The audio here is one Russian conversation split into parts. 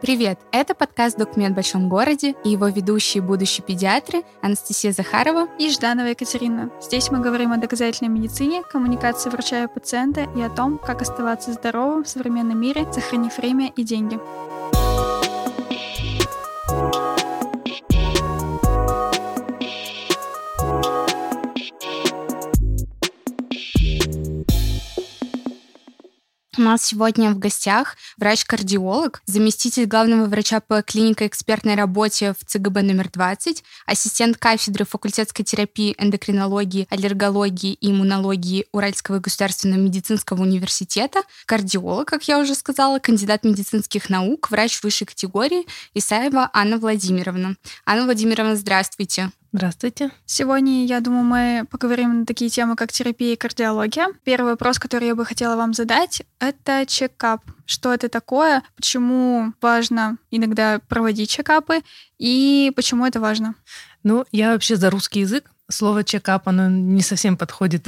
Привет! Это подкаст «Документ в большом городе» и его ведущие будущие педиатры Анастасия Захарова и Жданова Екатерина. Здесь мы говорим о доказательной медицине, коммуникации врача и пациента и о том, как оставаться здоровым в современном мире, сохранив время и деньги. Нас сегодня в гостях врач-кардиолог, заместитель главного врача по клинико-экспертной работе в ЦГБ номер 20, ассистент кафедры факультетской терапии, эндокринологии, аллергологии и иммунологии Уральского государственного медицинского университета, кардиолог, как я уже сказала, кандидат медицинских наук, врач высшей категории Исаева Анна Владимировна. Анна Владимировна, здравствуйте. Здравствуйте. Сегодня, я думаю, мы поговорим на такие темы, как терапия и кардиология. Первый вопрос, который я бы хотела вам задать, это чекап. Что это такое? Почему важно иногда проводить чекапы? И почему это важно? Ну, я вообще за русский язык. Слово чекап, оно не совсем подходит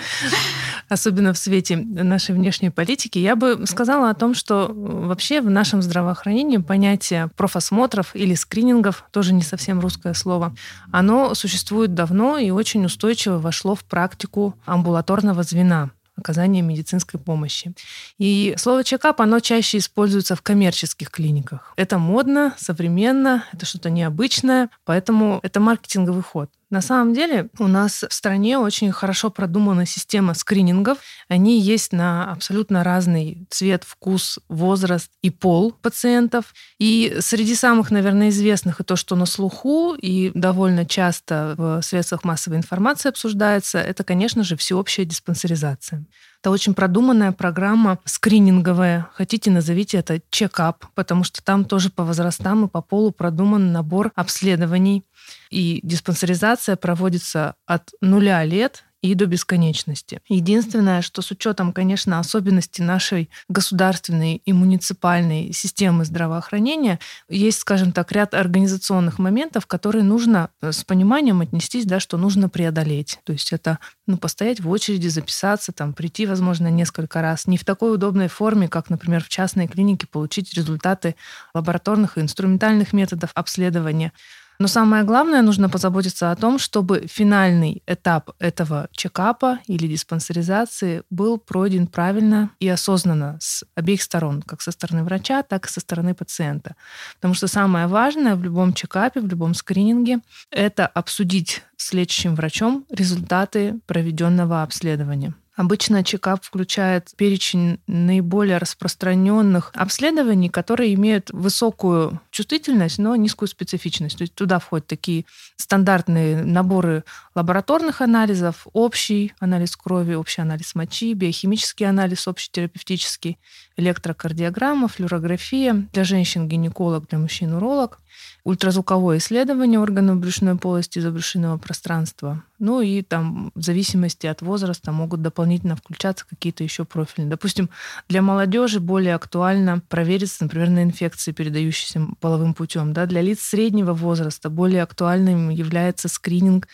особенно в свете нашей внешней политики, я бы сказала о том, что э, вообще в нашем здравоохранении понятие профосмотров или скринингов, тоже не совсем русское слово, оно существует давно и очень устойчиво вошло в практику амбулаторного звена оказания медицинской помощи. И слово чекап, оно чаще используется в коммерческих клиниках. Это модно, современно, это что-то необычное, поэтому это маркетинговый ход. На самом деле у нас в стране очень хорошо продумана система скринингов. Они есть на абсолютно разный цвет, вкус, возраст и пол пациентов. И среди самых, наверное, известных и то, что на слуху и довольно часто в средствах массовой информации обсуждается, это, конечно же, всеобщая диспансеризация. Это очень продуманная программа скрининговая. Хотите, назовите это чекап, потому что там тоже по возрастам и по полу продуман набор обследований. И диспансеризация проводится от нуля лет и до бесконечности. Единственное, что с учетом, конечно, особенностей нашей государственной и муниципальной системы здравоохранения, есть, скажем так, ряд организационных моментов, которые нужно э, с пониманием отнестись, да, что нужно преодолеть. То есть это ну, постоять в очереди, записаться, там, прийти, возможно, несколько раз. Не в такой удобной форме, как, например, в частной клинике получить результаты лабораторных и инструментальных методов обследования. Но самое главное, нужно позаботиться о том, чтобы финальный этап этого чекапа или диспансеризации был пройден правильно и осознанно с обеих сторон, как со стороны врача, так и со стороны пациента. Потому что самое важное в любом чекапе, в любом скрининге, это обсудить с лечащим врачом результаты проведенного обследования. Обычно чекап включает перечень наиболее распространенных обследований, которые имеют высокую чувствительность, но низкую специфичность. То есть туда входят такие стандартные наборы лабораторных анализов, общий анализ крови, общий анализ мочи, биохимический анализ общетерапевтический, электрокардиограмма, флюорография, для женщин гинеколог, для мужчин уролог, ультразвуковое исследование органов брюшной полости и забрюшинного пространства. Ну и там в зависимости от возраста могут дополнительно включаться какие-то еще профили. Допустим, для молодежи более актуально провериться, например, на инфекции, передающиеся половым путем. Да? Для лиц среднего возраста более актуальным является скрининг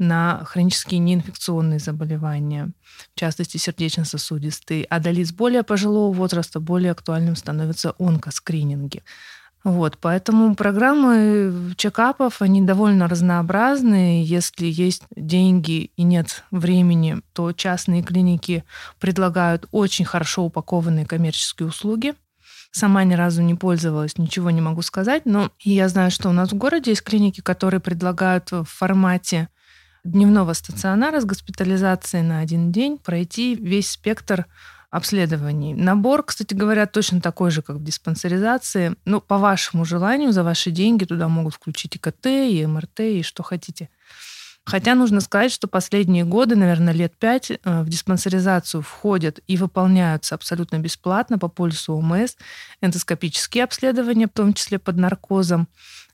на хронические неинфекционные заболевания, в частности сердечно-сосудистые. А для лиц более пожилого возраста более актуальным становятся онкоскрининги. Вот, поэтому программы чекапов, они довольно разнообразные. Если есть деньги и нет времени, то частные клиники предлагают очень хорошо упакованные коммерческие услуги. Сама ни разу не пользовалась, ничего не могу сказать, но я знаю, что у нас в городе есть клиники, которые предлагают в формате дневного стационара с госпитализацией на один день пройти весь спектр обследований. Набор, кстати говоря, точно такой же, как в диспансеризации. Ну, по вашему желанию, за ваши деньги туда могут включить и КТ, и МРТ, и что хотите. Хотя нужно сказать, что последние годы, наверное, лет пять, э, в диспансеризацию входят и выполняются абсолютно бесплатно по полису ОМС эндоскопические обследования, в том числе под наркозом,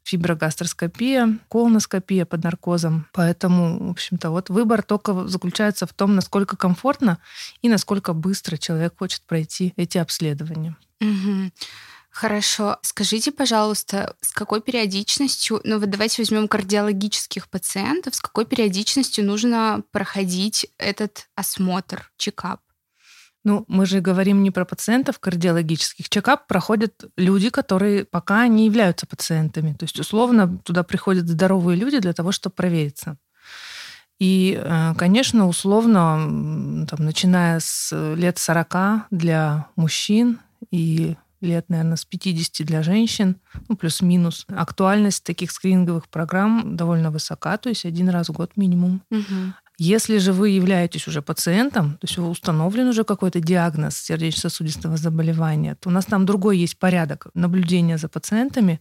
фиброгастроскопия, колоноскопия под наркозом. Поэтому, в общем-то, вот выбор только заключается в том, насколько комфортно и насколько быстро человек хочет пройти эти обследования. Угу. Хорошо. Скажите, пожалуйста, с какой периодичностью, ну вот давайте возьмем кардиологических пациентов, с какой периодичностью нужно проходить этот осмотр, чекап? Ну, мы же говорим не про пациентов кардиологических. Чекап проходят люди, которые пока не являются пациентами. То есть, условно, туда приходят здоровые люди для того, чтобы провериться. И, э, конечно, условно, там, начиная с лет 40 для мужчин и лет, наверное, с 50 для женщин, ну, плюс-минус. Актуальность таких скрининговых программ довольно высока, то есть один раз в год минимум. Угу. Если же вы являетесь уже пациентом, то есть установлен уже какой-то диагноз сердечно-сосудистого заболевания, то у нас там другой есть порядок наблюдения за пациентами,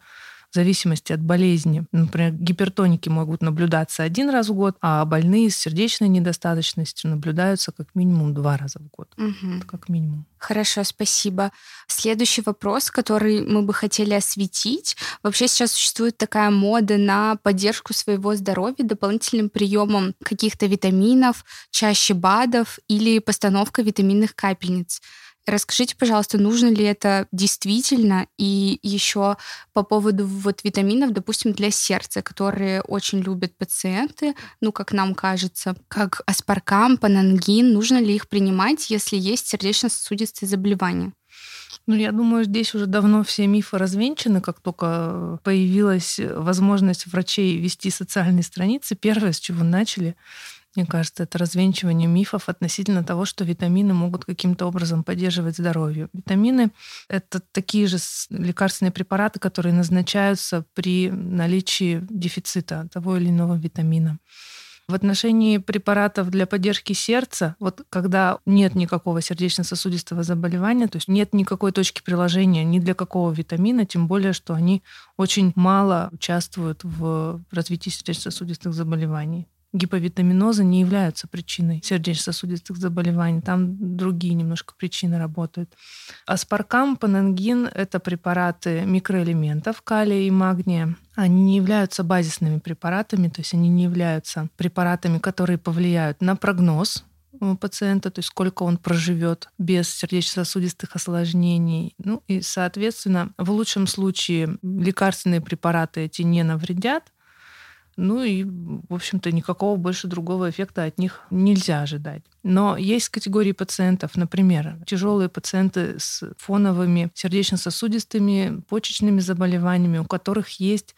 в зависимости от болезни. Например, гипертоники могут наблюдаться один раз в год, а больные с сердечной недостаточностью наблюдаются как минимум два раза в год. Угу. Это как минимум. Хорошо, спасибо. Следующий вопрос, который мы бы хотели осветить. Вообще сейчас существует такая мода на поддержку своего здоровья дополнительным приемом каких-то витаминов, чаще БАДов или постановка витаминных капельниц. Расскажите, пожалуйста, нужно ли это действительно? И еще по поводу вот витаминов, допустим, для сердца, которые очень любят пациенты, ну, как нам кажется, как аспаркам, панангин, нужно ли их принимать, если есть сердечно-сосудистые заболевания? Ну, я думаю, здесь уже давно все мифы развенчаны, как только появилась возможность врачей вести социальные страницы. Первое, с чего начали, мне кажется, это развенчивание мифов относительно того, что витамины могут каким-то образом поддерживать здоровье. Витамины — это такие же лекарственные препараты, которые назначаются при наличии дефицита того или иного витамина. В отношении препаратов для поддержки сердца, вот когда нет никакого сердечно-сосудистого заболевания, то есть нет никакой точки приложения ни для какого витамина, тем более, что они очень мало участвуют в развитии сердечно-сосудистых заболеваний гиповитаминозы не являются причиной сердечно-сосудистых заболеваний. Там другие немножко причины работают. Аспаркам, панангин — это препараты микроэлементов калия и магния. Они не являются базисными препаратами, то есть они не являются препаратами, которые повлияют на прогноз пациента, то есть сколько он проживет без сердечно-сосудистых осложнений. Ну и, соответственно, в лучшем случае лекарственные препараты эти не навредят, ну и, в общем-то, никакого больше другого эффекта от них нельзя ожидать. Но есть категории пациентов, например, тяжелые пациенты с фоновыми сердечно-сосудистыми почечными заболеваниями, у которых есть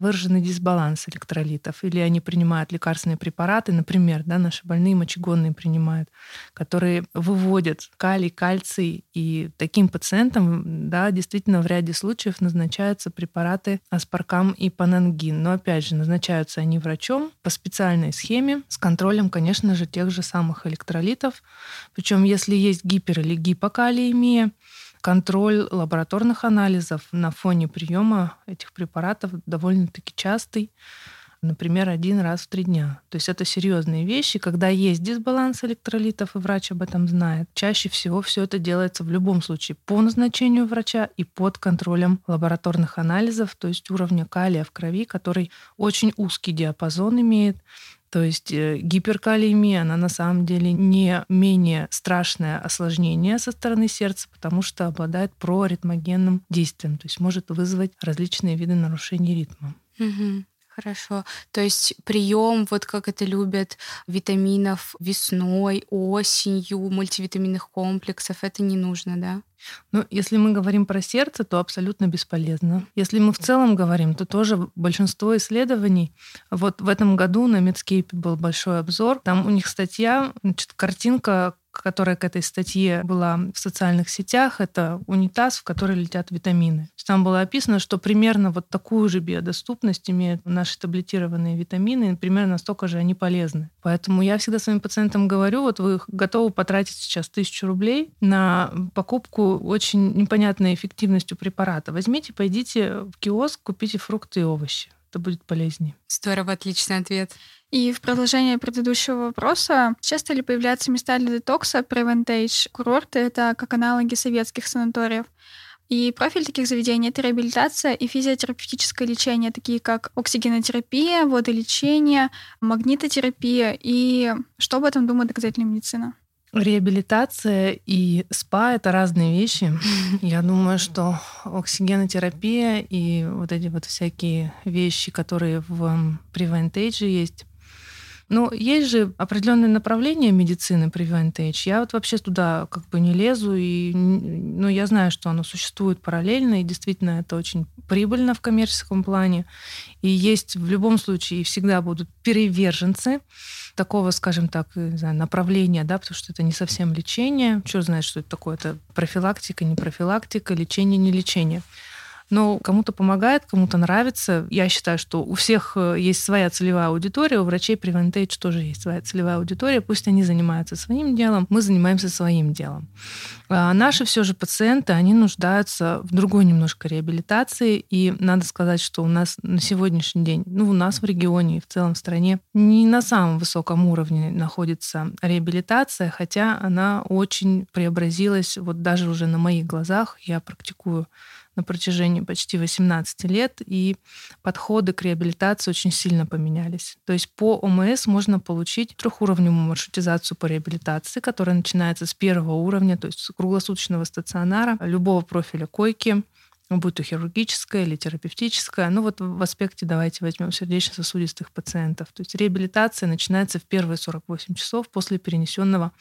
выраженный дисбаланс электролитов, или они принимают лекарственные препараты, например, да, наши больные мочегонные принимают, которые выводят калий, кальций, и таким пациентам, да, действительно в ряде случаев назначаются препараты аспаркам и панангин. Но опять же, назначаются они врачом по специальной схеме с контролем, конечно же, тех же самых электролитов. Причем, если есть гипер- или гипокалиемия, контроль лабораторных анализов на фоне приема этих препаратов довольно-таки частый, например, один раз в три дня. То есть это серьезные вещи. Когда есть дисбаланс электролитов, и врач об этом знает, чаще всего все это делается в любом случае по назначению врача и под контролем лабораторных анализов, то есть уровня калия в крови, который очень узкий диапазон имеет. То есть э, гиперкалиемия, она на самом деле не менее страшное осложнение со стороны сердца, потому что обладает проритмогенным действием, то есть может вызвать различные виды нарушений ритма. Угу. Хорошо. То есть прием, вот как это любят, витаминов весной, осенью, мультивитаминных комплексов, это не нужно, да? Ну, если мы говорим про сердце, то абсолютно бесполезно. Если мы в целом говорим, то тоже большинство исследований. Вот в этом году на Медскейпе был большой обзор. Там у них статья, значит, картинка которая к этой статье была в социальных сетях, это унитаз, в который летят витамины. Там было описано, что примерно вот такую же биодоступность имеют наши таблетированные витамины, и примерно столько же они полезны. Поэтому я всегда своим пациентам говорю, вот вы готовы потратить сейчас тысячу рублей на покупку очень непонятной эффективностью препарата. Возьмите, пойдите в киоск, купите фрукты и овощи. Это будет полезнее. Здорово, отличный ответ. И в продолжение предыдущего вопроса, часто ли появляются места для детокса, превентейдж, курорты — это как аналоги советских санаториев? И профиль таких заведений — это реабилитация и физиотерапевтическое лечение, такие как оксигенотерапия, водолечение, магнитотерапия. И что об этом думает доказательная медицина? Реабилитация и спа — это разные вещи. Я думаю, что оксигенотерапия и вот эти вот всякие вещи, которые в превентейдже есть, Но есть же определенные направления медицины Prevent Age. Я вот вообще туда как бы не лезу, и ну, я знаю, что оно существует параллельно, и действительно это очень прибыльно в коммерческом плане. И есть в любом случае всегда будут переверженцы такого, скажем так, не знаю, направления, да, потому что это не совсем лечение. Черт знает, что это такое. Это профилактика, не профилактика, лечение, не лечение но кому-то помогает, кому-то нравится. Я считаю, что у всех э, есть своя целевая аудитория, у врачей Preventage тоже есть своя целевая аудитория. Пусть они занимаются своим делом, мы занимаемся своим делом. А наши все же пациенты, они нуждаются в другой немножко реабилитации, и надо сказать, что у нас на сегодняшний день, ну, у нас в регионе и в целом в стране не на самом высоком уровне находится реабилитация, хотя она очень преобразилась, вот даже уже на моих глазах, я практикую на протяжении почти 18 лет, и подходы к реабилитации очень сильно поменялись. То есть по ОМС можно получить трехуровневую маршрутизацию по реабилитации, которая начинается с первого уровня, то есть круглосуточного стационара, любого профиля койки, будь то хирургическая или терапевтическая. Ну вот в аспекте давайте возьмем сердечно-сосудистых пациентов. То есть реабилитация начинается в первые 48 часов после перенесенного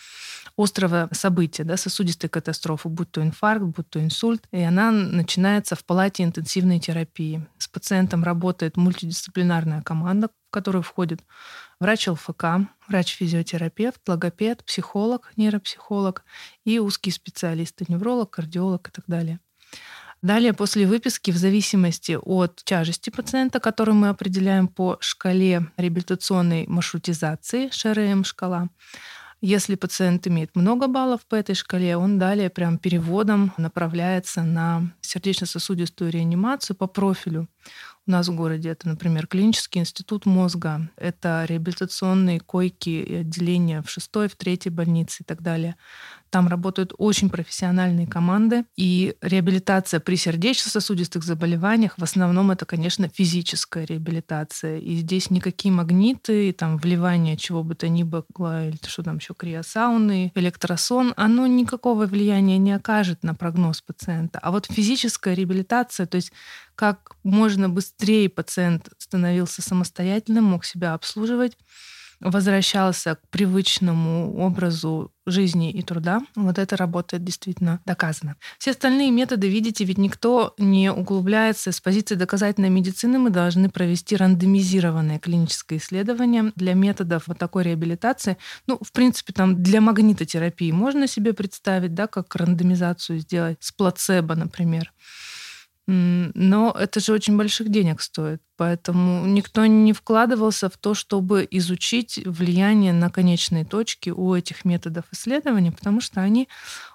острого события, да, сосудистой катастрофы, будь то инфаркт, будь то инсульт. И она начинается в палате интенсивной терапии. С пациентом работает мультидисциплинарная команда, в которую входит врач ЛФК, врач-физиотерапевт, логопед, психолог, нейропсихолог и узкие специалисты, невролог, кардиолог и так далее. Далее, после выписки, в зависимости от тяжести пациента, которую мы определяем по шкале реабилитационной маршрутизации, ШРМ-шкала, если пациент имеет много баллов по этой шкале, он далее прям переводом направляется на сердечно-сосудистую реанимацию по профилю. У нас в городе это, например, клинический институт мозга, это реабилитационные койки и отделения в шестой, в третьей больнице и так далее. Там работают очень профессиональные команды, и реабилитация при сердечно-сосудистых заболеваниях в основном это, конечно, физическая реабилитация. И здесь никакие магниты, и там вливание чего бы то ни было, или что там еще, криосауны, электросон, оно никакого влияния не окажет на прогноз пациента. А вот физическая реабилитация, то есть как можно быстрее пациент становился самостоятельным, мог себя обслуживать, возвращался к привычному образу жизни и труда, вот это работает действительно доказано. Все остальные методы, видите, ведь никто не углубляется с позиции доказательной медицины. Мы должны провести рандомизированное клиническое исследование для методов вот такой реабилитации. Ну, в принципе, там для магнитотерапии можно себе представить, да, как рандомизацию сделать с плацебо, например. Но это же очень больших денег стоит. Поэтому никто не вкладывался в то, чтобы изучить влияние на конечные точки у этих методов исследования, потому что они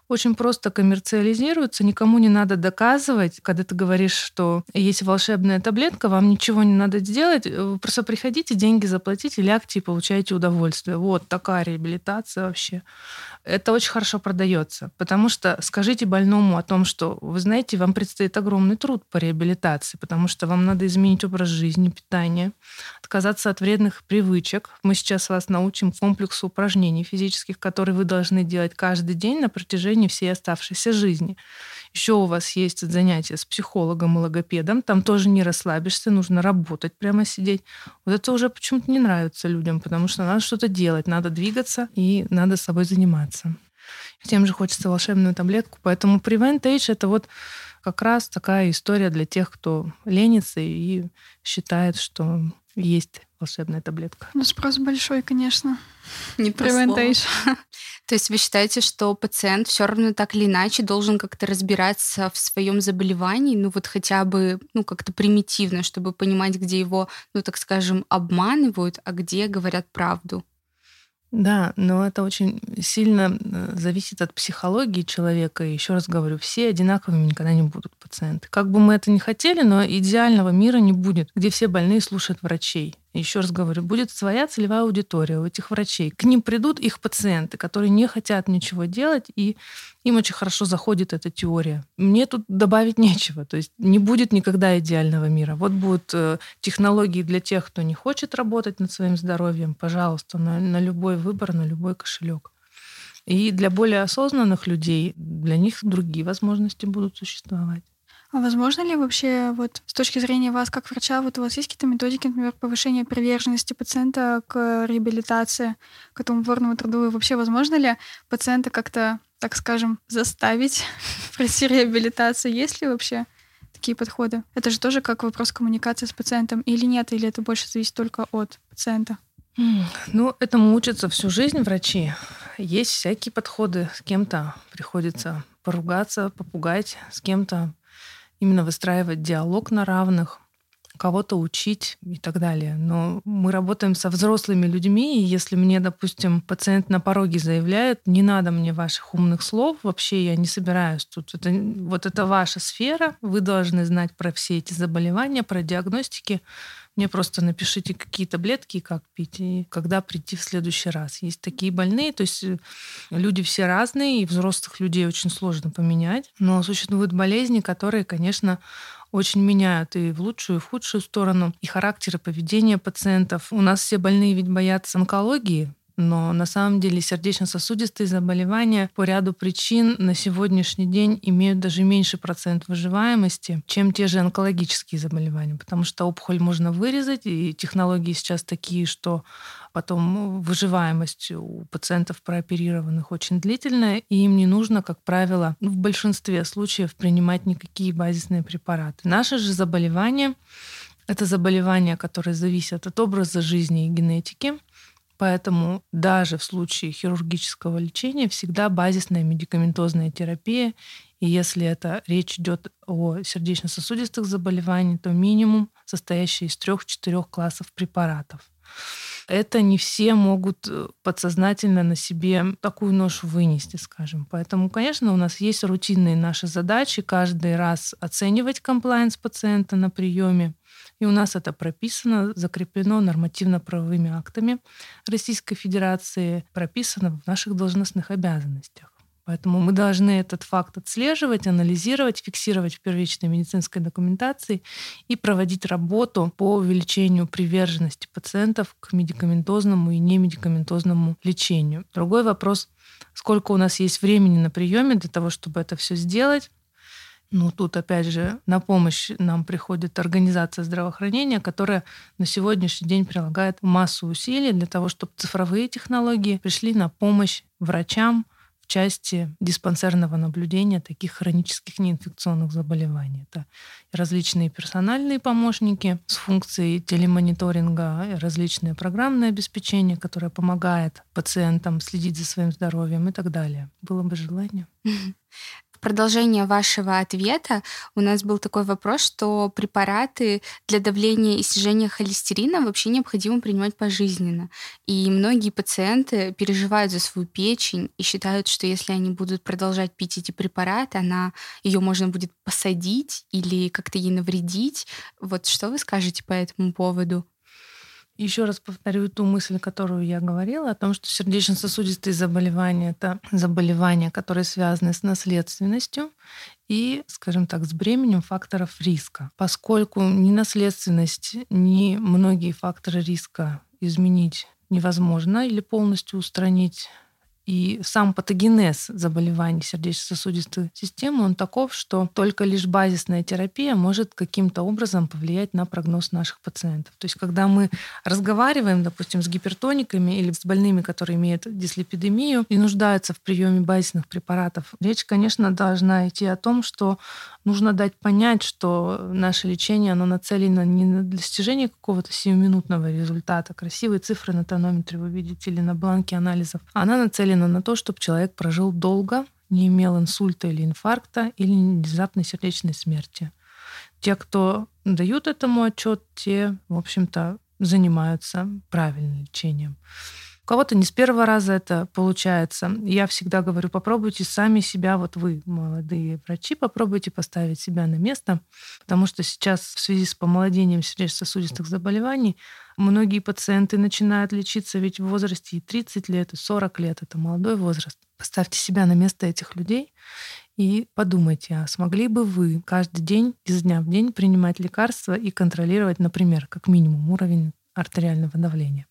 очень просто коммерциализируются, никому не надо доказывать, когда ты говоришь, что есть волшебная таблетка, вам ничего не надо сделать, вы просто приходите, деньги заплатите, лягте и получаете удовольствие. Вот такая реабилитация вообще это очень хорошо продается. Потому что скажите больному о том, что, вы знаете, вам предстоит огромный труд по реабилитации, потому что вам надо изменить образ жизни, питание, отказаться от вредных привычек. Мы сейчас вас научим комплексу упражнений физических, которые вы должны делать каждый день на протяжении всей оставшейся жизни. Еще у вас есть занятия с психологом и логопедом. Там тоже не расслабишься, нужно работать, прямо сидеть. Вот это уже почему-то не нравится людям, потому что надо что-то делать, надо двигаться и надо собой заниматься. Тем же хочется волшебную таблетку. Поэтому Prevent Age — это вот как раз такая история для тех, кто ленится и считает, что есть волшебная таблетка. Ну, спрос большой, конечно. Не Preventation. То есть вы считаете, что пациент все равно так или иначе должен как-то разбираться в своем заболевании, ну вот хотя бы, ну как-то примитивно, чтобы понимать, где его, ну так скажем, обманывают, а где говорят правду? Да, но это очень сильно э, зависит от психологии человека. И еще раз говорю, все одинаковыми никогда не будут пациенты. Как бы мы это ни хотели, но идеального мира не будет, где все больные слушают врачей. Еще раз говорю, будет своя целевая аудитория у этих врачей. К ним придут их пациенты, которые не хотят ничего делать, и им очень хорошо заходит эта теория. Мне тут добавить нечего. То есть не будет никогда идеального мира. Вот будут э, технологии для тех, кто не хочет работать над своим здоровьем. Пожалуйста, на, на любой выбор, на любой кошелек. И для более осознанных людей, для них другие возможности будут существовать. А возможно ли вообще вот с точки зрения вас как врача, вот у вас есть какие-то методики, например, повышения приверженности пациента к реабилитации, к этому упорному труду? И вообще возможно ли пациента как-то, так скажем, заставить пройти реабилитацию? Есть ли вообще такие подходы? Это же тоже как вопрос коммуникации с пациентом или нет? Или это больше зависит только от пациента? Ну, этому учатся всю жизнь врачи. Есть всякие подходы. С кем-то приходится поругаться, попугать, с кем-то именно выстраивать диалог на равных, кого-то учить и так далее. Но мы работаем со взрослыми людьми, и если мне, допустим, пациент на пороге заявляет, не надо мне ваших умных слов, вообще я не собираюсь тут. Это, вот это ваша сфера, вы должны знать про все эти заболевания, про диагностики. Мне просто напишите, какие таблетки как пить, и когда прийти в следующий раз. Есть такие больные, то есть э, люди все разные, и взрослых людей очень сложно поменять. Но существуют болезни, которые, конечно, очень меняют и в лучшую, и в худшую сторону, и характер, и поведение пациентов. У нас все больные ведь боятся онкологии, но на самом деле сердечно-сосудистые заболевания по ряду причин на сегодняшний день имеют даже меньше процент выживаемости, чем те же онкологические заболевания, потому что опухоль можно вырезать, и технологии сейчас такие, что потом выживаемость у пациентов прооперированных очень длительная, и им не нужно, как правило, в большинстве случаев принимать никакие базисные препараты. Наши же заболевания — это заболевания, которые зависят от образа жизни и генетики, Поэтому даже в случае хирургического лечения всегда базисная медикаментозная терапия. И если это речь идет о сердечно-сосудистых заболеваниях, то минимум состоящий из трех-четырех классов препаратов. Это не все могут э, подсознательно на себе такую ношу вынести, скажем. Поэтому, конечно, у нас есть рутинные наши задачи каждый раз оценивать комплайенс пациента на приеме, и у нас это прописано, закреплено нормативно-правовыми актами Российской Федерации, прописано в наших должностных обязанностях. Поэтому мы должны этот факт отслеживать, анализировать, фиксировать в первичной медицинской документации и проводить работу по увеличению приверженности пациентов к медикаментозному и немедикаментозному лечению. Другой вопрос, сколько у нас есть времени на приеме для того, чтобы это все сделать. Ну, тут, опять же, на помощь нам приходит организация здравоохранения, которая на сегодняшний день прилагает массу усилий для того, чтобы цифровые технологии пришли на помощь врачам в части диспансерного наблюдения таких хронических неинфекционных заболеваний. Это различные персональные помощники с функцией телемониторинга, различное программное обеспечение, которое помогает пациентам следить за своим здоровьем и так далее. Было бы желание продолжение вашего ответа у нас был такой вопрос, что препараты для давления и снижения холестерина вообще необходимо принимать пожизненно. И многие пациенты переживают за свою печень и считают, что если они будут продолжать пить эти препараты, она ее можно будет посадить или как-то ей навредить. Вот что вы скажете по этому поводу? Еще раз повторю ту мысль, которую я говорила, о том, что сердечно-сосудистые заболевания — это заболевания, которые связаны с наследственностью и, скажем так, с бременем факторов риска. Поскольку ни наследственность, ни многие факторы риска изменить невозможно или полностью устранить и сам патогенез заболеваний сердечно-сосудистой системы, он таков, что только лишь базисная терапия может каким-то образом повлиять на прогноз наших пациентов. То есть, когда мы разговариваем, допустим, с гипертониками или с больными, которые имеют дислепидемию и нуждаются в приеме базисных препаратов, речь, конечно, должна идти о том, что нужно дать понять, что наше лечение, оно нацелено не на достижение какого-то сиюминутного результата, красивые цифры на тонометре вы видите или на бланке анализов, она нацелена нацелена на то, чтобы человек прожил долго, не имел инсульта или инфаркта или внезапной сердечной смерти. Те, кто дают этому отчет, те, в общем-то, занимаются правильным лечением. У кого-то не с первого раза это получается. Я всегда говорю, попробуйте сами себя, вот вы, молодые врачи, попробуйте поставить себя на место, потому что сейчас в связи с помолодением сердечно-сосудистых заболеваний многие пациенты начинают лечиться ведь в возрасте и 30 лет, и 40 лет. Это молодой возраст. Поставьте себя на место этих людей и подумайте, а смогли бы вы каждый день, из дня в день принимать лекарства и контролировать, например, как минимум уровень артериального давления?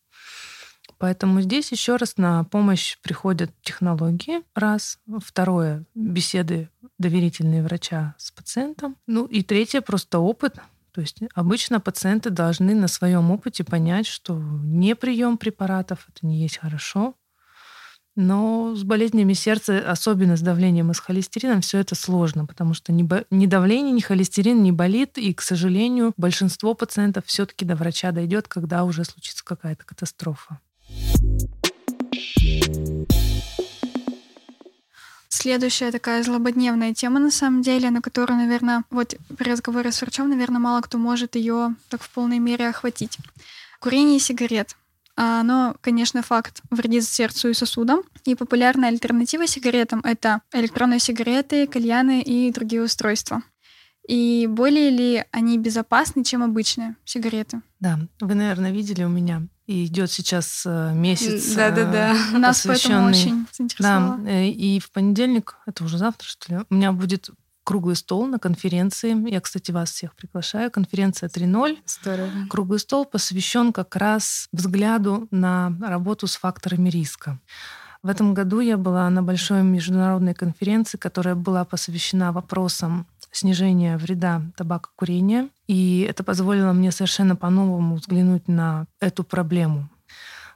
Поэтому здесь еще раз на помощь приходят технологии, раз. Второе, беседы доверительные врача с пациентом. Ну и третье, просто опыт. То есть обычно пациенты должны на своем опыте понять, что не прием препаратов это не есть хорошо, но с болезнями сердца, особенно с давлением и с холестерином, все это сложно, потому что ни, ни давление, ни холестерин не болит, и, к сожалению, большинство пациентов все-таки до врача дойдет, когда уже случится какая-то катастрофа. Следующая такая злободневная тема, на самом деле, на которую, наверное, вот при разговоре с врачом, наверное, мало кто может ее так в полной мере охватить. Курение сигарет. А оно, конечно, факт вредит сердцу и сосудам. И популярная альтернатива сигаретам — это электронные сигареты, кальяны и другие устройства. И более ли они безопасны, чем обычные сигареты? Да, вы, наверное, видели у меня и идет сейчас э, месяц. Да, да, да. У нас поэтому очень заинтересовало. Да, э, и в понедельник, это уже завтра, что ли, у меня будет круглый стол на конференции. Я, кстати, вас всех приглашаю. Конференция 3.0. Здорово. Круглый стол посвящен как раз взгляду на работу с факторами риска. В этом году я была на большой международной конференции, которая была посвящена вопросам снижения вреда табакокурения. И это позволило мне совершенно по-новому взглянуть на эту проблему.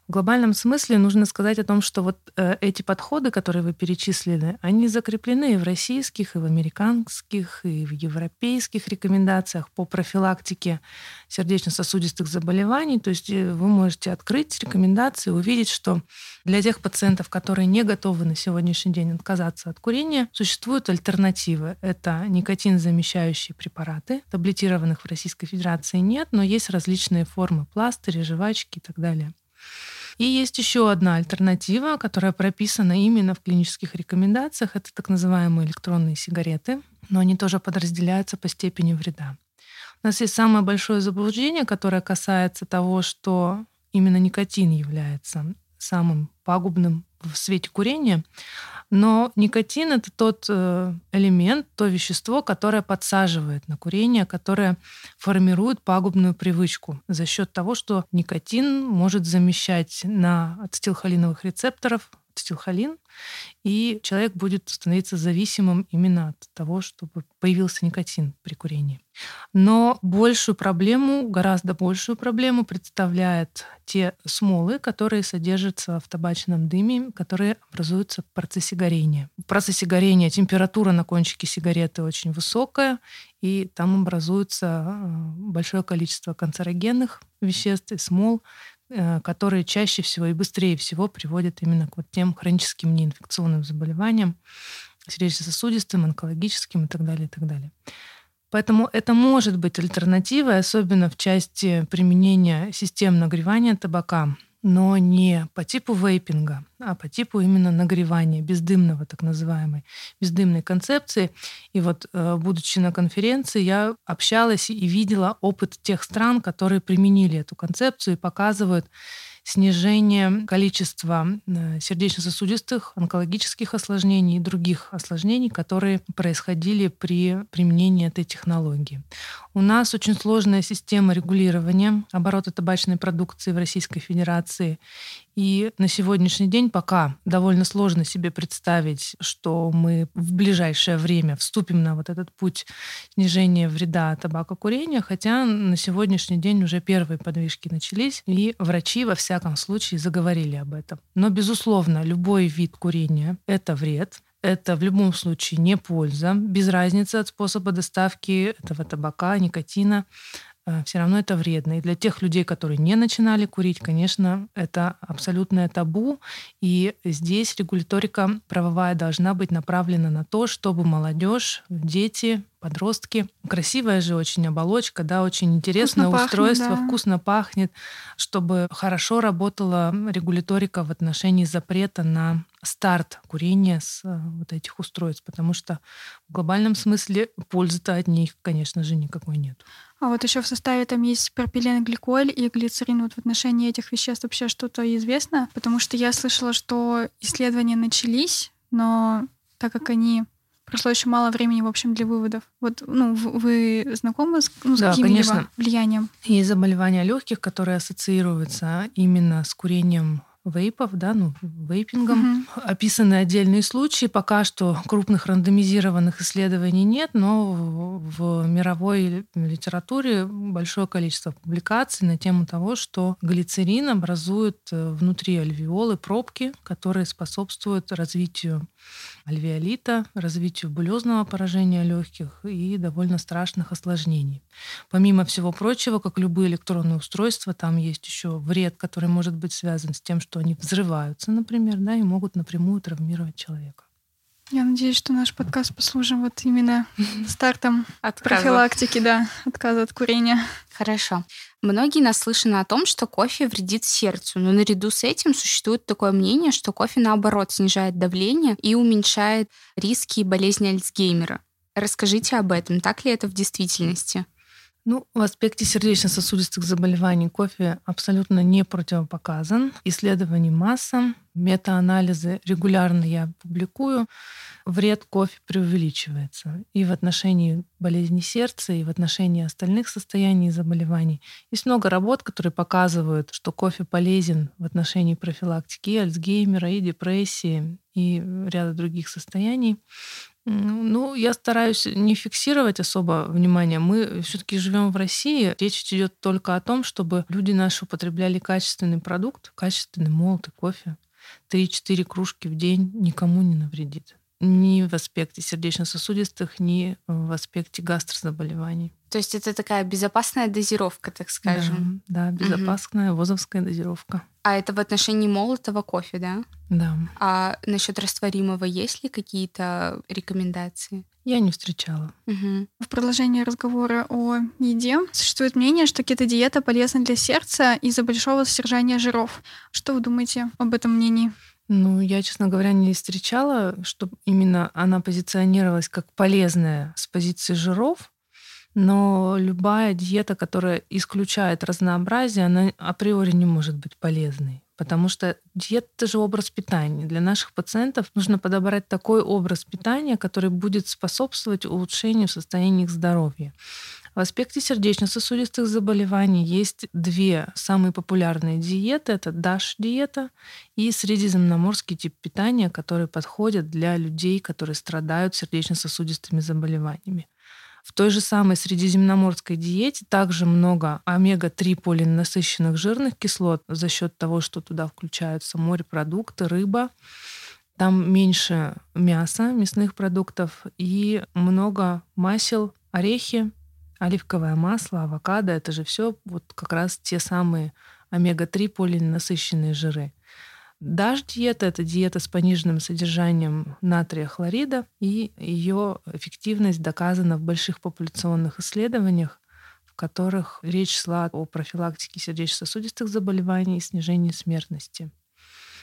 В глобальном смысле нужно сказать о том, что вот э, эти подходы, которые вы перечислили, они закреплены и в российских, и в американских, и в европейских рекомендациях по профилактике сердечно-сосудистых заболеваний. То есть э, вы можете открыть рекомендации, увидеть, что для тех пациентов, которые не готовы на сегодняшний день отказаться от курения, существуют альтернативы. Это никотин замещающие препараты. Таблетированных в Российской Федерации нет, но есть различные формы пластыри, жвачки и так далее. И есть еще одна альтернатива, которая прописана именно в клинических рекомендациях. Это так называемые электронные сигареты, но они тоже подразделяются по степени вреда. У нас есть самое большое заблуждение, которое касается того, что именно никотин является самым пагубным в свете курения. Но никотин это тот э, элемент, то вещество, которое подсаживает на курение, которое формирует пагубную привычку за счет того, что никотин может замещать на ацетилхолиновых рецепторов ацетилхолин, и человек будет становиться зависимым именно от того, чтобы появился никотин при курении. Но большую проблему, гораздо большую проблему представляют те смолы, которые содержатся в табачном дыме, которые образуются в процессе горения. В процессе горения температура на кончике сигареты очень высокая, и там образуется э, большое количество канцерогенных веществ и смол, которые чаще всего и быстрее всего приводят именно к вот тем хроническим неинфекционным заболеваниям, сердечно-сосудистым, онкологическим и так далее, и так далее. Поэтому это может быть альтернативой, особенно в части применения систем нагревания табака но не по типу вейпинга, а по типу именно нагревания, бездымного так называемой, бездымной концепции. И вот, э, будучи на конференции, я общалась и видела опыт тех стран, которые применили эту концепцию и показывают снижение количества э, сердечно-сосудистых, онкологических осложнений и других осложнений, которые происходили при применении этой технологии. У нас очень сложная система регулирования оборота табачной продукции в Российской Федерации. И на сегодняшний день пока довольно сложно себе представить, что мы в ближайшее время вступим на вот этот путь снижения вреда табакокурения, хотя на сегодняшний день уже первые подвижки начались, и врачи во всяком случае заговорили об этом. Но, безусловно, любой вид курения — это вред, это в любом случае не польза, без разницы от способа доставки этого табака, никотина. Э, все равно это вредно. И для тех людей, которые не начинали курить, конечно, это абсолютное табу. И здесь регуляторика правовая должна быть направлена на то, чтобы молодежь, дети, подростки. Красивая же очень оболочка, да, очень интересное вкусно устройство, пахнет, да. вкусно пахнет, чтобы хорошо работала регуляторика в отношении запрета на старт курения с э, вот этих устройств, потому что в глобальном смысле пользы-то от них, конечно же, никакой нет. А вот еще в составе там есть пропиленгликоль и глицерин. Вот в отношении этих веществ вообще что-то известно? Потому что я слышала, что исследования начались, но так как они прошло еще мало времени, в общем, для выводов. Вот, ну, вы знакомы с, ну, с да, каким-либо влиянием? Есть заболевания легких, которые ассоциируются именно с курением вейпов, да, ну, вейпингом. Угу. Описаны отдельные случаи. Пока что крупных рандомизированных исследований нет, но в мировой литературе большое количество публикаций на тему того, что глицерин образует э, внутри альвеолы пробки, которые способствуют развитию альвеолита, развитию булезного поражения легких и довольно страшных осложнений. Помимо всего прочего, как любые электронные устройства, там есть еще вред, который может быть связан с тем, что они взрываются, например, да, и могут напрямую травмировать человека. Я надеюсь, что наш подкаст послужим вот именно стартом от профилактики, да, отказа от курения. Хорошо. Многие наслышаны о том, что кофе вредит сердцу, но наряду с этим существует такое мнение, что кофе, наоборот, снижает давление и уменьшает риски болезни Альцгеймера. Расскажите об этом, так ли это в действительности? Ну, в аспекте сердечно-сосудистых заболеваний кофе абсолютно не противопоказан. Исследований масса, метаанализы регулярно я публикую. Вред кофе преувеличивается и в отношении болезни сердца, и в отношении остальных состояний и заболеваний. Есть много работ, которые показывают, что кофе полезен в отношении профилактики и Альцгеймера, и депрессии, и ряда других состояний. Ну, я стараюсь не фиксировать особо внимание. Мы все-таки живем в России. Речь идет только о том, чтобы люди наши употребляли качественный продукт, качественный молотый кофе. Три-четыре кружки в день никому не навредит ни в аспекте сердечно-сосудистых, ни в аспекте гастрозаболеваний. То есть это такая безопасная дозировка, так скажем. Да, да безопасная угу. возовская дозировка. А это в отношении молотого кофе, да? Да. А насчет растворимого есть ли какие-то рекомендации? Я не встречала. Угу. В продолжение разговора о еде существует мнение, что кето-диета полезна для сердца из-за большого содержания жиров. Что вы думаете об этом мнении? Ну, я, честно говоря, не встречала, чтобы именно она позиционировалась как полезная с позиции жиров. Но любая диета, которая исключает разнообразие, она априори не может быть полезной. Потому что диета — это же образ питания. Для наших пациентов нужно подобрать такой образ питания, который будет способствовать улучшению состояния их здоровья. В аспекте сердечно-сосудистых заболеваний есть две самые популярные диеты. Это DASH-диета и средиземноморский тип питания, которые подходят для людей, которые страдают сердечно-сосудистыми заболеваниями. В той же самой средиземноморской диете также много омега-3 полиненасыщенных жирных кислот за счет того, что туда включаются морепродукты, рыба. Там меньше мяса, мясных продуктов и много масел, орехи, Оливковое масло, авокадо — это же все вот как раз те самые омега-3 полиненасыщенные жиры. Даш диета — это диета с пониженным содержанием натрия хлорида, и ее эффективность доказана в больших популяционных исследованиях, в которых речь шла о профилактике сердечно-сосудистых заболеваний и снижении смертности.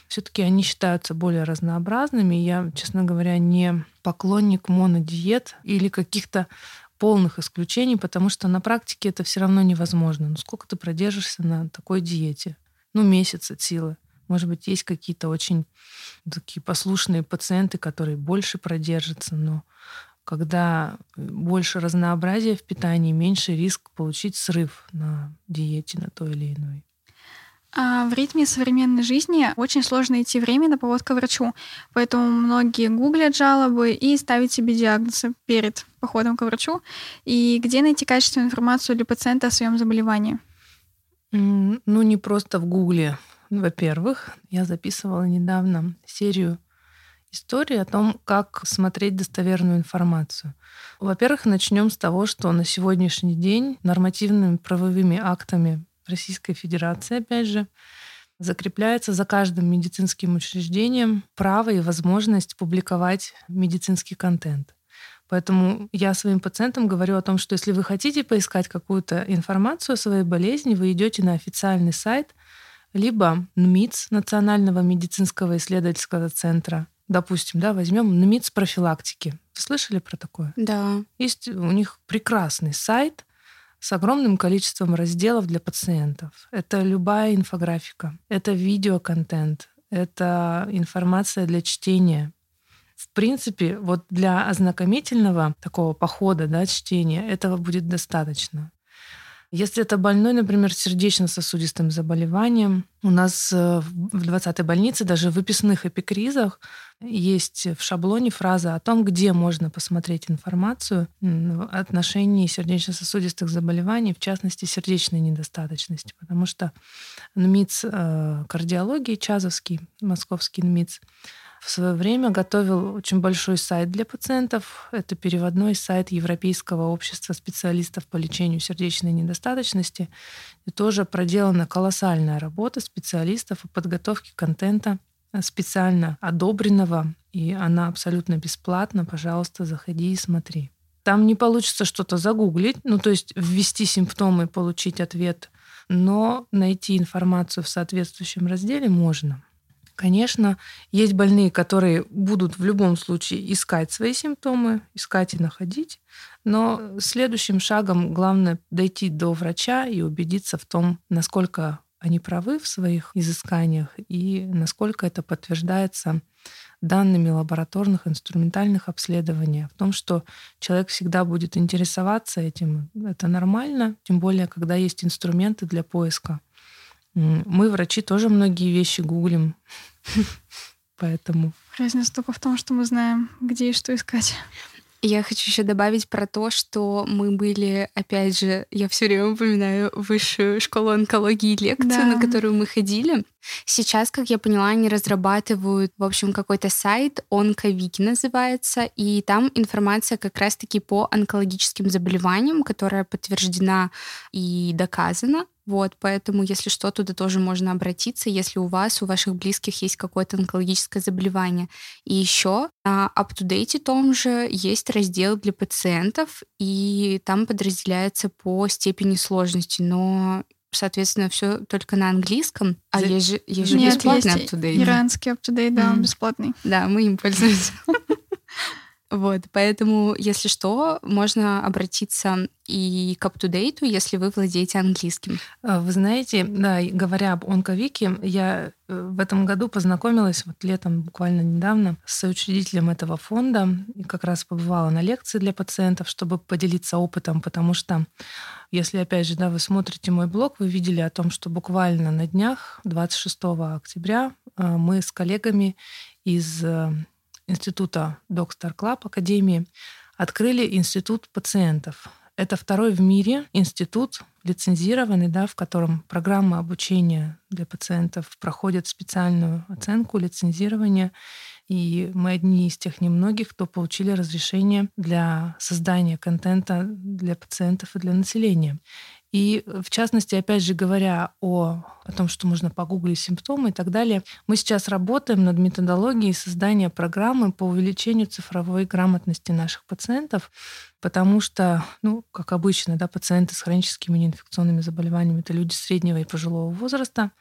Все-таки они считаются более разнообразными. Я, честно говоря, не поклонник монодиет или каких-то полных исключений, потому что на практике это все равно невозможно. Ну сколько ты продержишься на такой диете? Ну, месяц от силы. Может быть, есть какие-то очень такие послушные пациенты, которые больше продержатся, но когда больше разнообразия в питании, меньше риск получить срыв на диете на той или иной. А в ритме современной жизни очень сложно идти время на повод к врачу, поэтому многие гуглят жалобы и ставят себе диагнозы перед походом к врачу. И где найти качественную информацию для пациента о своем заболевании? Ну, не просто в гугле. Во-первых, я записывала недавно серию историй о том, как смотреть достоверную информацию. Во-первых, начнем с того, что на сегодняшний день нормативными правовыми актами Российской Федерации, опять же, закрепляется за каждым медицинским учреждением право и возможность публиковать медицинский контент. Поэтому я своим пациентам говорю о том, что если вы хотите поискать какую-то информацию о своей болезни, вы идете на официальный сайт либо НМИЦ, Национального медицинского исследовательского центра, допустим, да, возьмем НМИЦ профилактики. Вы слышали про такое? Да. Есть у них прекрасный сайт, с огромным количеством разделов для пациентов. Это любая инфографика, это видеоконтент, это информация для чтения. В принципе, вот для ознакомительного такого похода, да, чтения, этого будет достаточно. Если это больной, например, сердечно-сосудистым заболеванием, у нас э, в 20-й больнице даже в выписных эпикризах есть в шаблоне фраза о том, где можно посмотреть информацию в отношении сердечно-сосудистых заболеваний, в частности, сердечной недостаточности. Потому что НМИЦ э, кардиологии, Чазовский, московский НМИЦ, в свое время готовил очень большой сайт для пациентов. Это переводной сайт Европейского общества специалистов по лечению сердечной недостаточности. И тоже проделана колоссальная работа специалистов по подготовке контента э, специально одобренного, и она абсолютно бесплатна. Пожалуйста, заходи и смотри. Там не получится что-то загуглить, ну то есть ввести симптомы и получить ответ, но найти информацию в соответствующем разделе можно. Конечно, есть больные, которые будут в любом случае искать свои симптомы, искать и находить, но следующим шагом главное дойти до врача и убедиться в том, насколько они правы в своих изысканиях и насколько это подтверждается данными лабораторных инструментальных обследований, в том, что человек всегда будет интересоваться этим. Это нормально, тем более, когда есть инструменты для поиска. Мы, врачи, тоже многие вещи гуглим. Поэтому... Разница только в том, что мы знаем, где и что искать. Я хочу еще добавить про то, что мы были, опять же, я все время упоминаю высшую школу онкологии лекцию, да. на которую мы ходили. Сейчас, как я поняла, они разрабатывают, в общем, какой-то сайт, Онковики называется, и там информация как раз-таки по онкологическим заболеваниям, которая подтверждена и доказана. Вот, поэтому, если что, туда тоже можно обратиться, если у вас, у ваших близких есть какое-то онкологическое заболевание. И еще на UpToDate том же есть раздел для пациентов, и там подразделяется по степени сложности, но соответственно, все только на английском. А За... есть же, есть же Нет, бесплатный UpToDate. Иранский UpToDate, да, mm-hmm. бесплатный. Да, мы им пользуемся. Вот, поэтому, если что, можно обратиться и к UpToDate, если вы владеете английским. А, вы знаете, да, говоря об ОнкоВики, я э, в этом году познакомилась вот летом, буквально недавно, с учредителем этого фонда и как раз побывала на лекции для пациентов, чтобы поделиться опытом, потому что если, опять же, да, вы смотрите мой блог, вы видели о том, что буквально на днях, 26 октября, э, мы с коллегами из э, института Доктор Клаб Академии открыли институт пациентов. Это второй в мире институт, лицензированный, да, в котором программы обучения для пациентов проходят специальную оценку, лицензирование. И мы одни из тех немногих, кто получили разрешение для создания контента для пациентов и для населения. И в частности, опять же говоря о, о том, что можно погуглить симптомы и так далее, мы сейчас работаем над методологией создания программы по увеличению цифровой грамотности наших пациентов, потому что, ну, как обычно, да, пациенты с хроническими неинфекционными заболеваниями это люди среднего и пожилого возраста,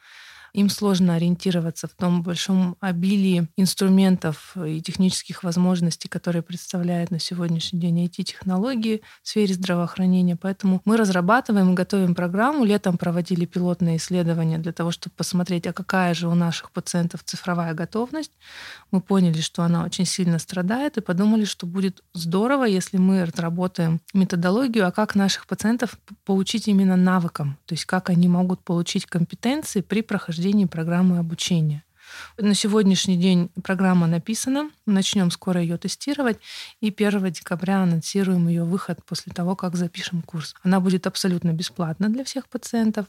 им сложно ориентироваться в том большом обилии инструментов и технических возможностей, которые представляют на сегодняшний день IT-технологии в сфере здравоохранения. Поэтому мы разрабатываем и готовим программу. Летом проводили пилотные исследования для того, чтобы посмотреть, а какая же у наших пациентов цифровая готовность. Мы поняли, что она очень сильно страдает, и подумали, что будет здорово, если мы разработаем методологию, а как наших пациентов поучить именно навыкам, то есть как они могут получить компетенции при прохождении прохождении программы обучения. На сегодняшний день программа написана, начнем скоро ее тестировать, и 1 декабря анонсируем ее выход после того, как запишем курс. Она будет абсолютно бесплатна для всех пациентов.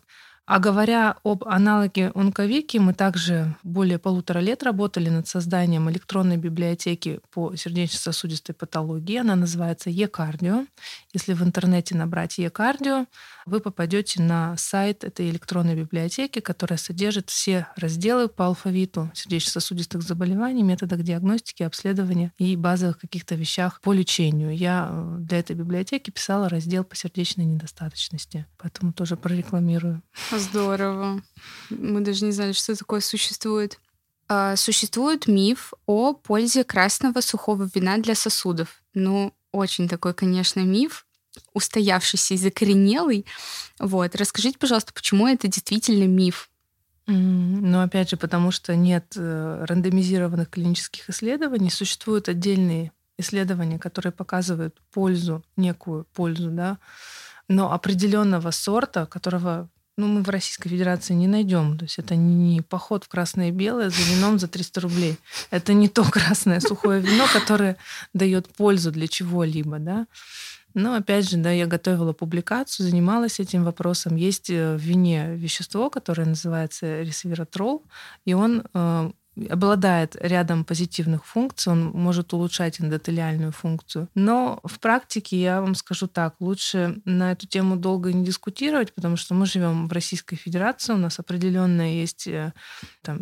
А говоря об аналоге онковики, мы также более полутора лет работали над созданием электронной библиотеки по сердечно-сосудистой патологии. Она называется e-кардио. Если в интернете набрать e-кардио, вы попадете на сайт этой электронной библиотеки, которая содержит все разделы по алфавиту сердечно-сосудистых заболеваний, методах диагностики, обследования и базовых каких-то вещах по лечению. Я э, для этой библиотеки писала раздел по сердечной недостаточности, поэтому тоже прорекламирую. Здорово. Мы даже не знали, что такое существует. А, существует миф о пользе красного сухого вина для сосудов. Ну, очень такой, конечно, миф устоявшийся и закоренелый. Вот. Расскажите, пожалуйста, почему это действительно миф? Ну, опять же, потому что нет э, рандомизированных клинических исследований, существуют отдельные исследования, которые показывают пользу, некую пользу, да, Но определенного сорта, которого ну, мы в Российской Федерации не найдем. То есть это не поход в красное и белое за вином за 300 рублей. Это не то красное сухое вино, которое дает пользу для чего-либо, да. Но опять же, да, я готовила публикацию, занималась этим вопросом. Есть э, в вине вещество, которое называется ресвератрол, и он э, обладает рядом позитивных функций, он может улучшать эндотелиальную функцию. Но в практике я вам скажу так, лучше на эту тему долго не дискутировать, потому что мы живем в Российской Федерации, у нас определенное есть э, там,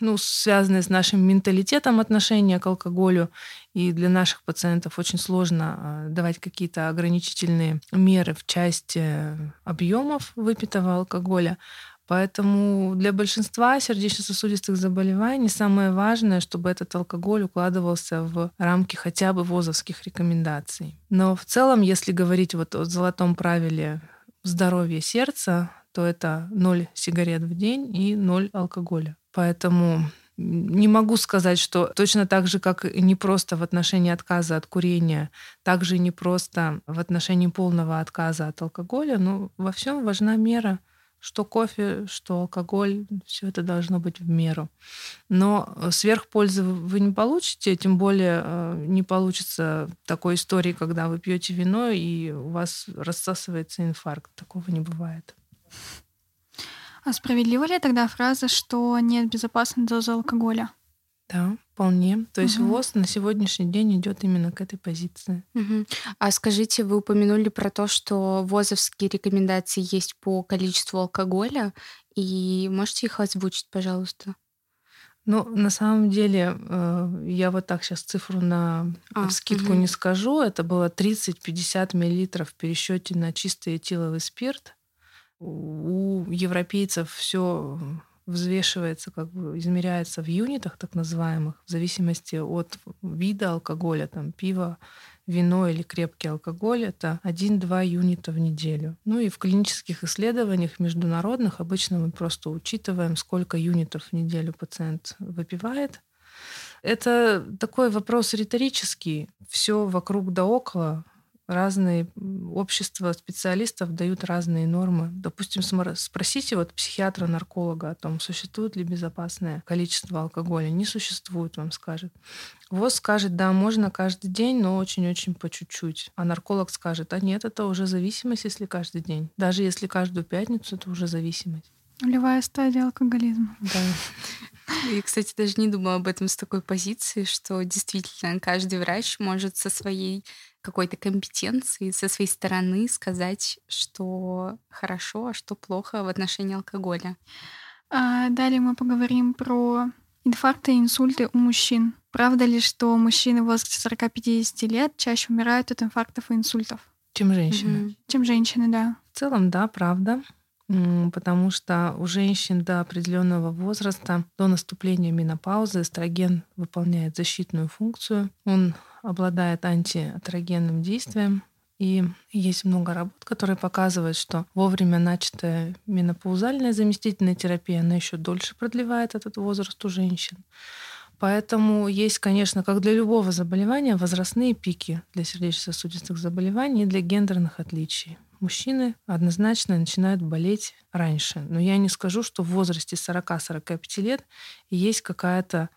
ну, связанное с нашим менталитетом отношения к алкоголю, и для наших пациентов очень сложно э, давать какие-то ограничительные меры в части объемов выпитого алкоголя. Поэтому для большинства сердечно-сосудистых заболеваний самое важное, чтобы этот алкоголь укладывался в рамки хотя бы ВОЗовских рекомендаций. Но в целом, если говорить вот о золотом правиле здоровья сердца, то это ноль сигарет в день и ноль алкоголя. Поэтому не могу сказать, что точно так же, как и не просто в отношении отказа от курения, так же и не просто в отношении полного отказа от алкоголя, но во всем важна мера – что кофе, что алкоголь, все это должно быть в меру. Но э, сверхпользы вы не получите, тем более э, не получится такой истории, когда вы пьете вино и у вас рассасывается инфаркт. Такого не бывает. А справедлива ли тогда фраза, что нет безопасной дозы алкоголя? Да, вполне. То есть угу. ВОЗ на сегодняшний день идет именно к этой позиции. Угу. А скажите, вы упомянули про то, что ВОЗовские рекомендации есть по количеству алкоголя, и можете их озвучить, пожалуйста? Ну, на самом деле, э, я вот так сейчас цифру на а, скидку угу. не скажу. Это было 30-50 миллилитров в пересчете на чистый этиловый спирт. У европейцев все взвешивается, как бы измеряется в юнитах так называемых, в зависимости от вида алкоголя, там пиво, вино или крепкий алкоголь, это 1-2 юнита в неделю. Ну и в клинических исследованиях международных обычно мы просто учитываем, сколько юнитов в неделю пациент выпивает. Это такой вопрос риторический. Все вокруг да около разные общества специалистов дают разные нормы. Допустим, спросите вот психиатра-нарколога о том, существует ли безопасное количество алкоголя. Не существует, вам скажет. ВОЗ скажет, да, можно каждый день, но очень-очень по чуть-чуть. А нарколог скажет, а нет, это уже зависимость, если каждый день. Даже если каждую пятницу, это уже зависимость. Нулевая стадия алкоголизма. Да. И, кстати, даже не думала об этом с такой позиции, что действительно каждый врач может со своей какой-то компетенции со своей стороны сказать, что хорошо, а что плохо в отношении алкоголя. А далее мы поговорим про инфаркты и инсульты у мужчин. Правда ли, что мужчины в возрасте 40-50 лет чаще умирают от инфарктов и инсультов? Чем женщины. Mm-hmm. Чем женщины, да. В целом, да, правда потому что у женщин до определенного возраста, до наступления менопаузы, эстроген выполняет защитную функцию. Он обладает антиатрогенным действием. И есть много работ, которые показывают, что вовремя начатая менопаузальная заместительная терапия, она еще дольше продлевает этот возраст у женщин. Поэтому есть, конечно, как для любого заболевания, возрастные пики для сердечно-сосудистых заболеваний и для гендерных отличий. Мужчины однозначно начинают болеть раньше. Но я не скажу, что в возрасте 40-45 лет есть какая-то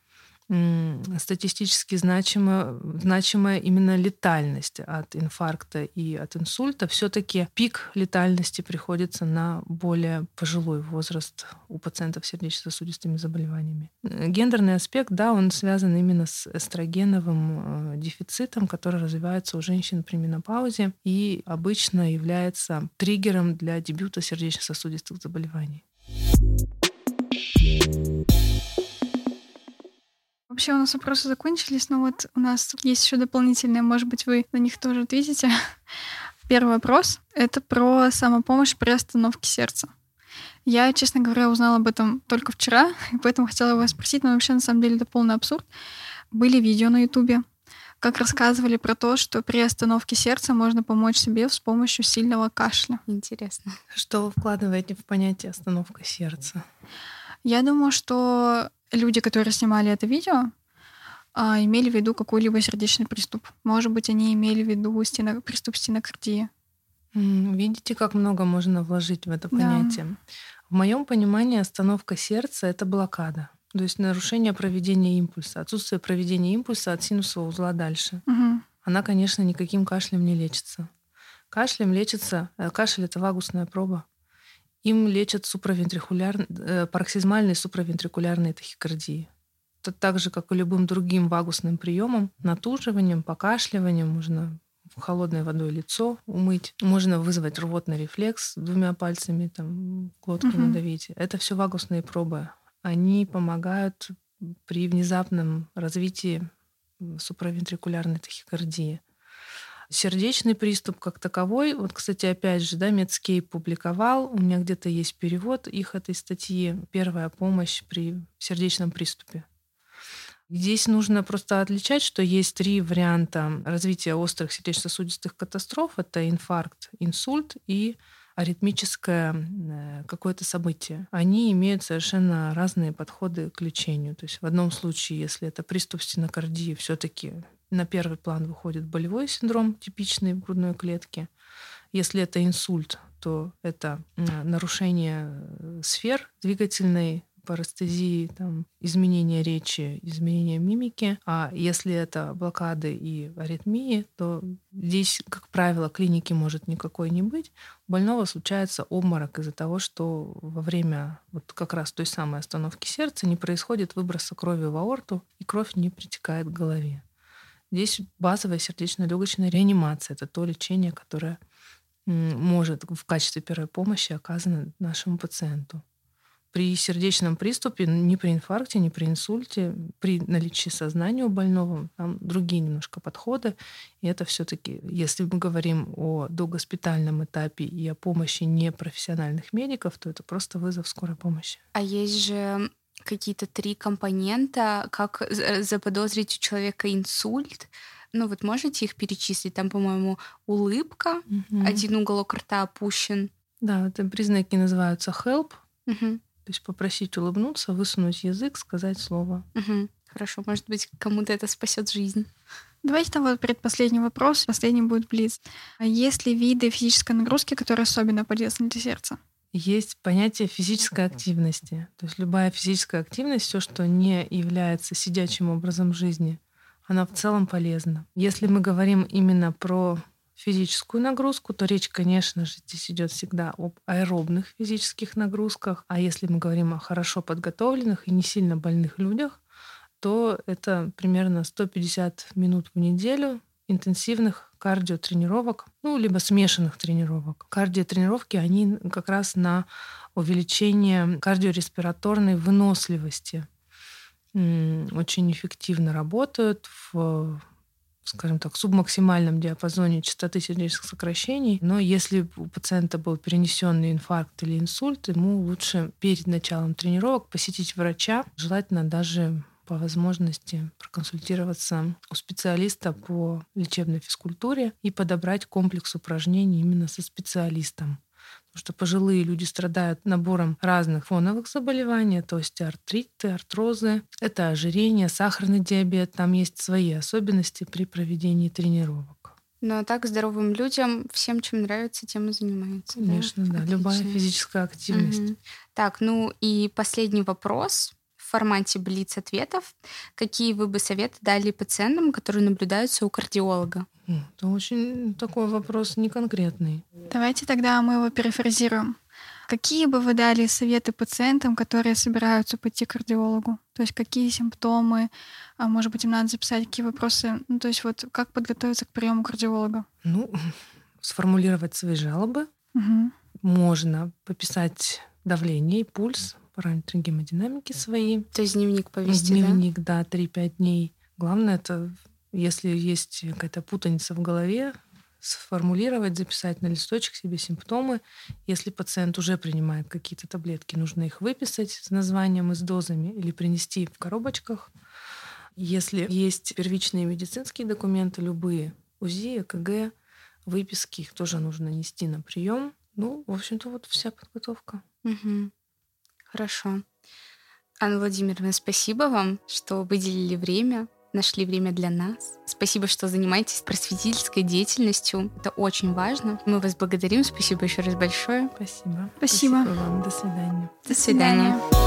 статистически значимая, значимая именно летальность от инфаркта и от инсульта, все-таки пик летальности приходится на более пожилой возраст у пациентов с сердечно-сосудистыми заболеваниями. Гендерный аспект, да, он связан именно с эстрогеновым э, дефицитом, который развивается у женщин при менопаузе и обычно является триггером для дебюта сердечно-сосудистых заболеваний. Вообще у нас вопросы закончились, но вот у нас есть еще дополнительные, может быть, вы на них тоже ответите. Первый вопрос — это про самопомощь при остановке сердца. Я, честно говоря, узнала об этом только вчера, и поэтому хотела вас спросить, но вообще, на самом деле, это полный абсурд. Были видео на Ютубе, как рассказывали про то, что при остановке сердца можно помочь себе с помощью сильного кашля. Интересно. Что вы вкладываете в понятие остановка сердца? Я думаю, что люди, которые снимали это видео, а, имели в виду какой-либо сердечный приступ. Может быть, они имели в виду стено... приступ стенокардии. Видите, как много можно вложить в это понятие. Да. В моем понимании остановка сердца это блокада. То есть нарушение проведения импульса, отсутствие проведения импульса от синусового узла дальше. Угу. Она, конечно, никаким кашлем не лечится. Кашлем лечится, э, кашель это вагусная проба. Им лечат суправентрикуляр, э, пароксизмальные суправентрикулярные тахикардии. Это так же, как и любым другим вагусным приемом, натуживанием, покашливанием можно холодной водой лицо умыть. Можно вызвать рвотный рефлекс двумя пальцами, там, глотку угу. надавить. Это все вагусные пробы. Они помогают при внезапном развитии суправентрикулярной тахикардии. Сердечный приступ как таковой, вот, кстати, опять же, да, Медскейп публиковал, у меня где-то есть перевод их этой статьи «Первая помощь при сердечном приступе». Здесь нужно просто отличать, что есть три варианта развития острых сердечно-сосудистых катастроф. Это инфаркт, инсульт и аритмическое э, какое-то событие. Они имеют совершенно разные подходы к лечению. То есть в одном случае, если это приступ стенокардии, все-таки на первый план выходит болевой синдром, типичный в грудной клетке. Если это инсульт, то это нарушение э, сфер двигательной парестезии, там, изменения речи, изменения мимики. А если это блокады и аритмии, то здесь, как правило, клиники может никакой не быть. У больного случается обморок из-за того, что во время вот как раз той самой остановки сердца не происходит выброса крови в аорту, и кровь не притекает к голове. Здесь базовая сердечно-легочная реанимация. Это то лечение, которое может в качестве первой помощи оказано нашему пациенту при сердечном приступе, ни при инфаркте, ни при инсульте, при наличии сознания у больного, там другие немножко подходы. И это все-таки, если мы говорим о догоспитальном этапе и о помощи непрофессиональных медиков, то это просто вызов скорой помощи. А есть же какие-то три компонента, как заподозрить у человека инсульт. Ну вот можете их перечислить? Там, по-моему, улыбка, угу. один уголок рта опущен. Да, это признаки называются HELP. Угу. То есть попросить улыбнуться, высунуть язык, сказать слово. Угу. Хорошо, может быть, кому-то это спасет жизнь. Давайте там вот предпоследний вопрос, последний будет близ. А есть ли виды физической нагрузки, которые особенно полезны для сердца? Есть понятие физической активности. То есть любая физическая активность, все, что не является сидячим образом жизни, она в целом полезна. Если мы говорим именно про физическую нагрузку, то речь, конечно же, здесь идет всегда об аэробных физических нагрузках. А если мы говорим о хорошо подготовленных и не сильно больных людях, то это примерно 150 минут в неделю интенсивных кардиотренировок, ну, либо смешанных тренировок. Кардиотренировки, они как раз на увеличение кардиореспираторной выносливости очень эффективно работают в скажем так, субмаксимальном диапазоне частоты сердечных сокращений. Но если у пациента был перенесенный инфаркт или инсульт, ему лучше перед началом тренировок посетить врача, желательно даже по возможности проконсультироваться у специалиста по лечебной физкультуре и подобрать комплекс упражнений именно со специалистом потому что пожилые люди страдают набором разных фоновых заболеваний, то есть артриты, артрозы, это ожирение, сахарный диабет, там есть свои особенности при проведении тренировок. Но так здоровым людям всем, чем нравится, тем и занимаются. Конечно, да. да. Любая физическая активность. Угу. Так, ну и последний вопрос в формате блиц-ответов. Какие вы бы советы дали пациентам, которые наблюдаются у кардиолога? Это очень такой вопрос неконкретный. Давайте тогда мы его перефразируем. Какие бы вы дали советы пациентам, которые собираются пойти к кардиологу? То есть какие симптомы, а может быть, им надо записать, какие вопросы? Ну, то есть вот как подготовиться к приему кардиолога? Ну, сформулировать свои жалобы. Угу. Можно пописать давление и пульс, параметры гемодинамики свои. То есть дневник повести, Дневник, да, да 3-5 дней. Главное это, если есть какая-то путаница в голове, сформулировать, записать на листочек себе симптомы. Если пациент уже принимает какие-то таблетки, нужно их выписать с названием и с дозами или принести в коробочках. Если есть первичные медицинские документы, любые, УЗИ, ЭКГ, выписки, их тоже нужно нести на прием. Ну, в общем-то, вот вся подготовка. Угу. Хорошо. Анна Владимировна, спасибо вам, что выделили время нашли время для нас. Спасибо, что занимаетесь просветительской деятельностью. Это очень важно. Мы вас благодарим. Спасибо еще раз большое. Спасибо. Спасибо. Спасибо вам. До свидания. До свидания.